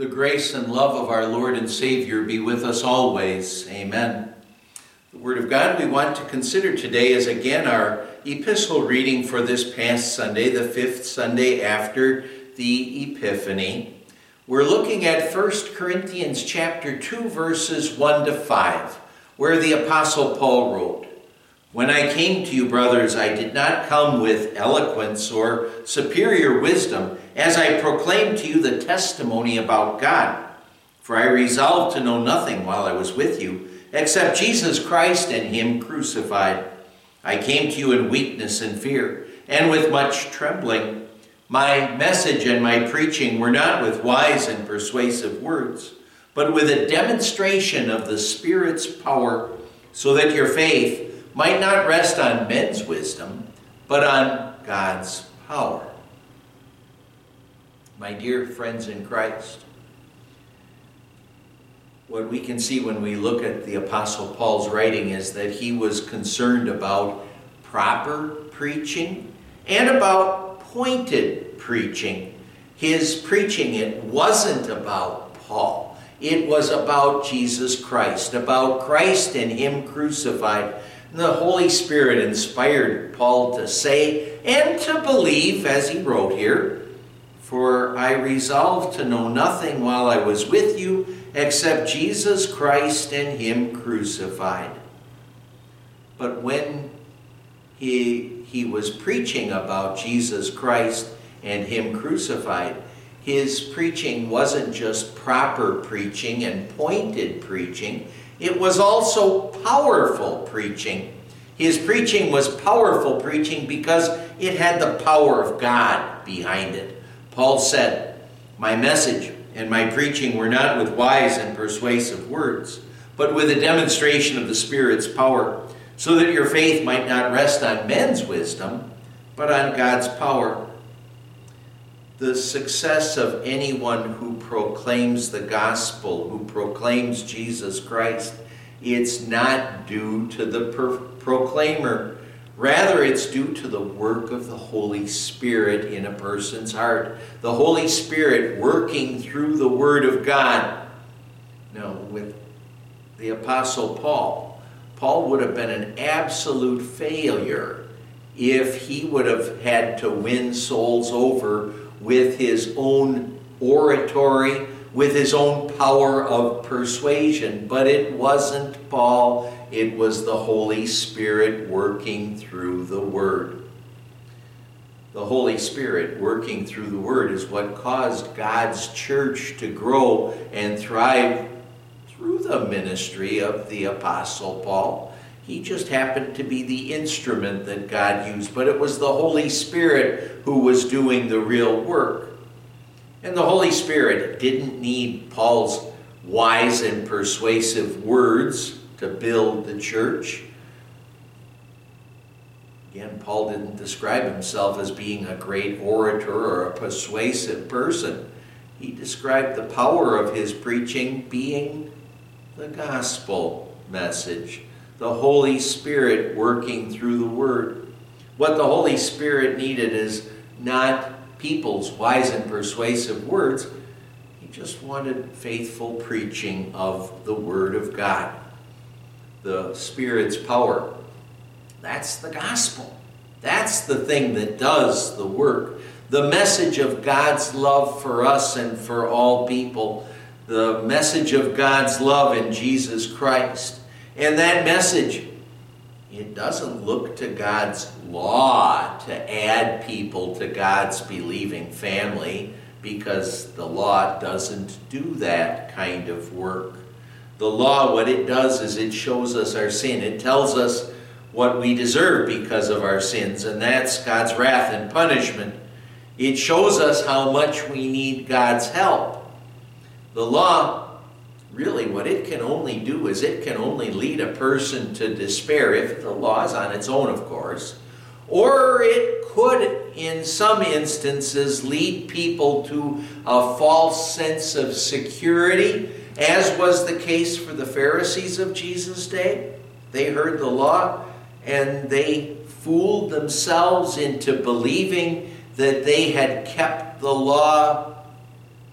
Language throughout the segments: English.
The grace and love of our Lord and Savior be with us always. Amen. The Word of God we want to consider today is again our epistle reading for this past Sunday, the fifth Sunday after the Epiphany. We're looking at 1 Corinthians chapter 2 verses 1 to 5, where the apostle Paul wrote, "When I came to you, brothers, I did not come with eloquence or superior wisdom, as I proclaimed to you the testimony about God. For I resolved to know nothing while I was with you, except Jesus Christ and Him crucified. I came to you in weakness and fear, and with much trembling. My message and my preaching were not with wise and persuasive words, but with a demonstration of the Spirit's power, so that your faith might not rest on men's wisdom, but on God's power my dear friends in Christ. What we can see when we look at the Apostle Paul's writing is that he was concerned about proper preaching and about pointed preaching. His preaching, it wasn't about Paul. It was about Jesus Christ, about Christ and Him crucified. And the Holy Spirit inspired Paul to say and to believe, as he wrote here, for I resolved to know nothing while I was with you except Jesus Christ and Him crucified. But when he, he was preaching about Jesus Christ and Him crucified, his preaching wasn't just proper preaching and pointed preaching, it was also powerful preaching. His preaching was powerful preaching because it had the power of God behind it. Paul said, My message and my preaching were not with wise and persuasive words, but with a demonstration of the Spirit's power, so that your faith might not rest on men's wisdom, but on God's power. The success of anyone who proclaims the gospel, who proclaims Jesus Christ, it's not due to the proclaimer Rather, it's due to the work of the Holy Spirit in a person's heart. The Holy Spirit working through the Word of God. Now, with the Apostle Paul, Paul would have been an absolute failure if he would have had to win souls over with his own oratory, with his own power of persuasion. But it wasn't Paul it was the Holy Spirit working through the Word. The Holy Spirit working through the Word is what caused God's church to grow and thrive through the ministry of the Apostle Paul. He just happened to be the instrument that God used, but it was the Holy Spirit who was doing the real work. And the Holy Spirit didn't need Paul's wise and persuasive words to build the church. Again, Paul didn't describe himself as being a great orator or a persuasive person. He described the power of his preaching being the gospel message, the Holy Spirit working through the Word. What the Holy Spirit needed is not people's wise and persuasive words, he just wanted faithful preaching of the Word of God the Spirit's power. That's the gospel. That's the thing that does the work. The message of God's love for us and for all people. The message of God's love in Jesus Christ. And that message, it doesn't look to God's law to add people to God's believing family because the law doesn't do that kind of work. The law, what it does is it shows us our sin. It tells us what we deserve because of our sins, and that's God's wrath and punishment. It shows us how much we need God's help. The law, really, what it can only do is it can only lead a person to despair, if the law is on its own, of course. Or it could, in some instances, lead people to a false sense of security as was the case for the Pharisees of Jesus' day. They heard the law and they fooled themselves into believing that they had kept the law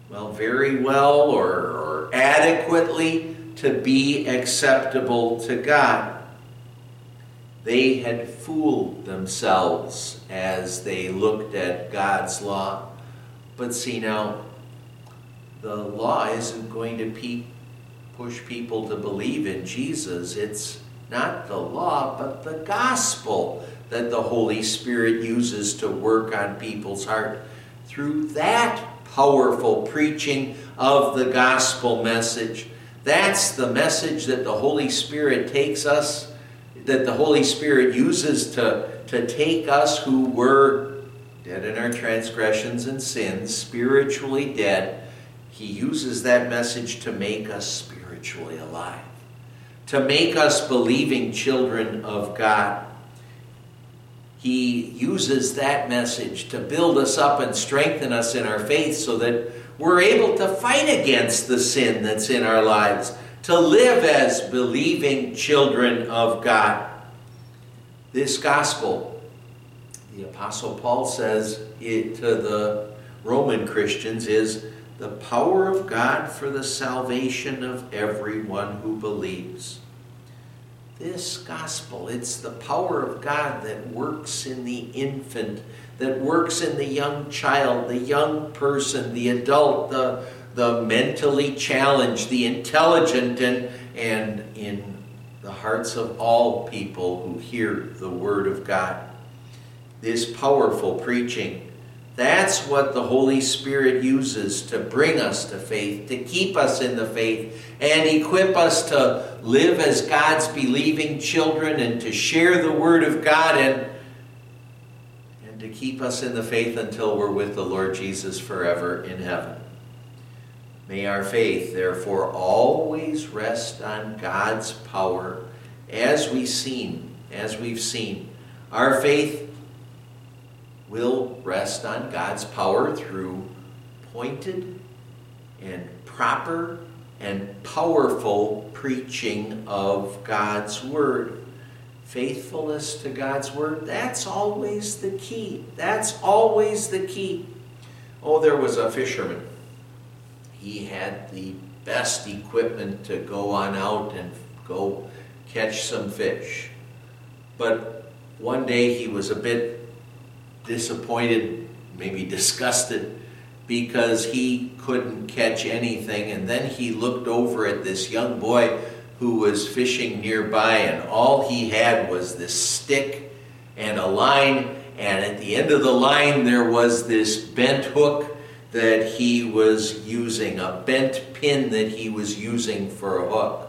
well, very well or, or adequately to be acceptable to God. They had fooled themselves as they looked at God's law. But see now, the law isn't going to pe- push people to believe in Jesus. It's not the law, but the gospel that the Holy Spirit uses to work on people's heart. Through that powerful preaching of the gospel message, that's the message that the Holy Spirit takes us that the Holy Spirit uses to, to take us who were dead in our transgressions and sins, spiritually dead, He uses that message to make us spiritually alive, to make us believing children of God. He uses that message to build us up and strengthen us in our faith so that we're able to fight against the sin that's in our lives to live as believing children of God. This gospel, the Apostle Paul says it to the Roman Christians, is the power of God for the salvation of everyone who believes. This gospel, it's the power of God that works in the infant, that works in the young child, the young person, the adult, the the mentally challenged, the intelligent, and, and in the hearts of all people who hear the Word of God. This powerful preaching, that's what the Holy Spirit uses to bring us to faith, to keep us in the faith, and equip us to live as God's believing children and to share the Word of God and, and to keep us in the faith until we're with the Lord Jesus forever in heaven. May our faith, therefore, always rest on God's power as we've seen, as we've seen. Our faith will rest on God's power through pointed and proper and powerful preaching of God's Word. Faithfulness to God's Word, that's always the key. That's always the key. Oh, there was a fisherman he had the best equipment to go on out and go catch some fish. But one day he was a bit disappointed, maybe disgusted, because he couldn't catch anything. And then he looked over at this young boy who was fishing nearby, and all he had was this stick and a line. And at the end of the line, there was this bent hook that he was using, a bent pin that he was using for a hook.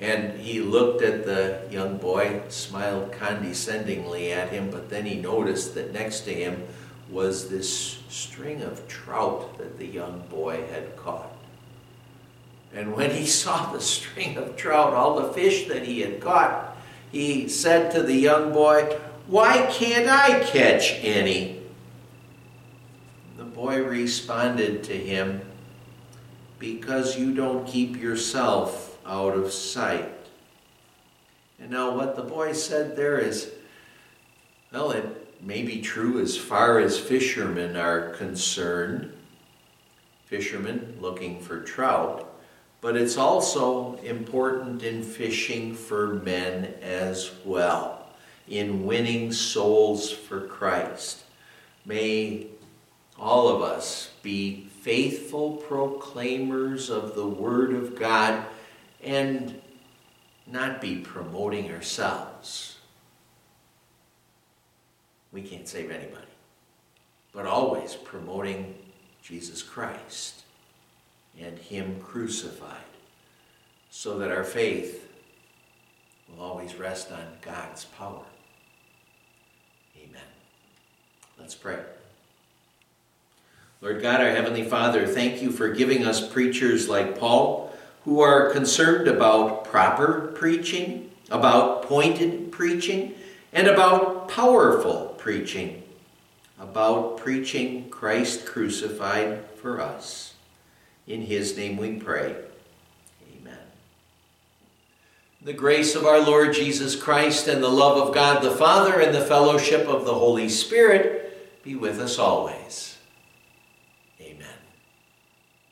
And he looked at the young boy, smiled condescendingly at him, but then he noticed that next to him was this string of trout that the young boy had caught. And when he saw the string of trout, all the fish that he had caught, he said to the young boy, Why can't I catch any? The boy responded to him, Because you don't keep yourself out of sight. And now, what the boy said there is, well, it may be true as far as fishermen are concerned, fishermen looking for trout, but it's also important in fishing for men as well, in winning souls for Christ. May all of us, be faithful proclaimers of the Word of God and not be promoting ourselves. We can't save anybody, but always promoting Jesus Christ and Him crucified so that our faith will always rest on God's power. Amen. Let's pray. Lord God, our Heavenly Father, thank you for giving us preachers like Paul who are concerned about proper preaching, about pointed preaching, and about powerful preaching, about preaching Christ crucified for us. In His name we pray. Amen. The grace of our Lord Jesus Christ and the love of God the Father and the fellowship of the Holy Spirit be with us always.